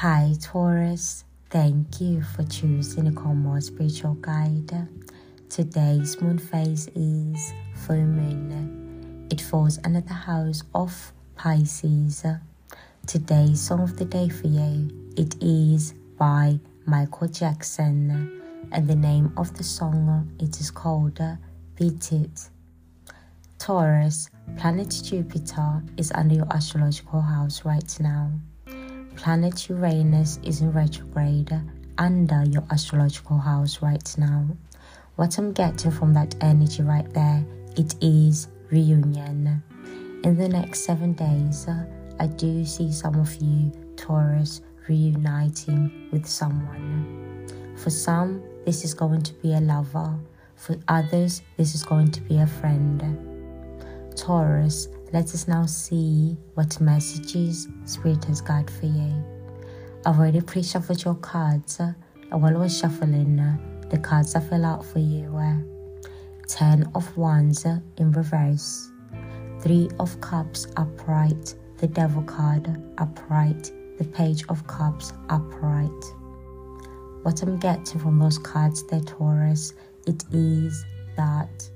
Hi, Taurus. Thank you for choosing call more spiritual guide. Today's moon phase is full moon. It falls under the house of Pisces. Today's song of the day for you it is by Michael Jackson, and the name of the song it is called Beat It. Taurus, planet Jupiter is under your astrological house right now. Planet Uranus is in retrograde under your astrological house right now. What I'm getting from that energy right there, it is reunion. In the next seven days, I do see some of you, Taurus, reuniting with someone. For some, this is going to be a lover. For others, this is going to be a friend. Taurus, let us now see what messages Spirit has got for you. I've already pre shuffled your cards, and while I was shuffling, uh, the cards I fill out for you were Ten of Wands in reverse, Three of Cups upright, the Devil card upright, the Page of Cups upright. What I'm getting from those cards there, Taurus, it is that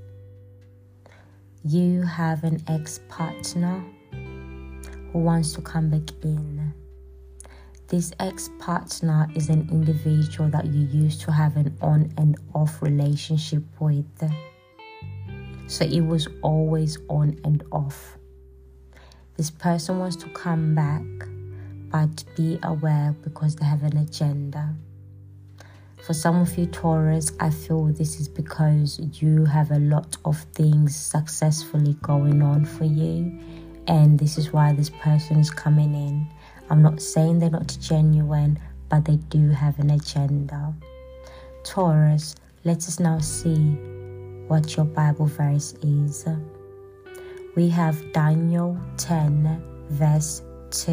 you have an ex partner who wants to come back in. This ex partner is an individual that you used to have an on and off relationship with. So it was always on and off. This person wants to come back, but be aware because they have an agenda. For some of you, Taurus, I feel this is because you have a lot of things successfully going on for you, and this is why this person is coming in. I'm not saying they're not genuine, but they do have an agenda. Taurus, let us now see what your Bible verse is. We have Daniel 10, verse 2.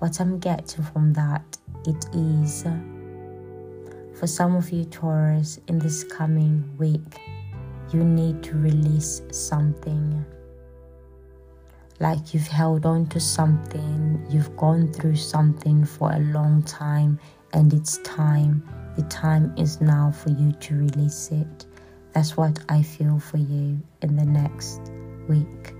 What I'm getting from that, it is for some of you, Taurus, in this coming week, you need to release something. Like you've held on to something, you've gone through something for a long time, and it's time. The time is now for you to release it. That's what I feel for you in the next week.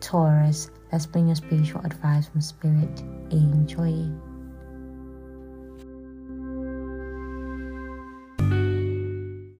Taurus, let's bring your spiritual advice from Spirit. Enjoy.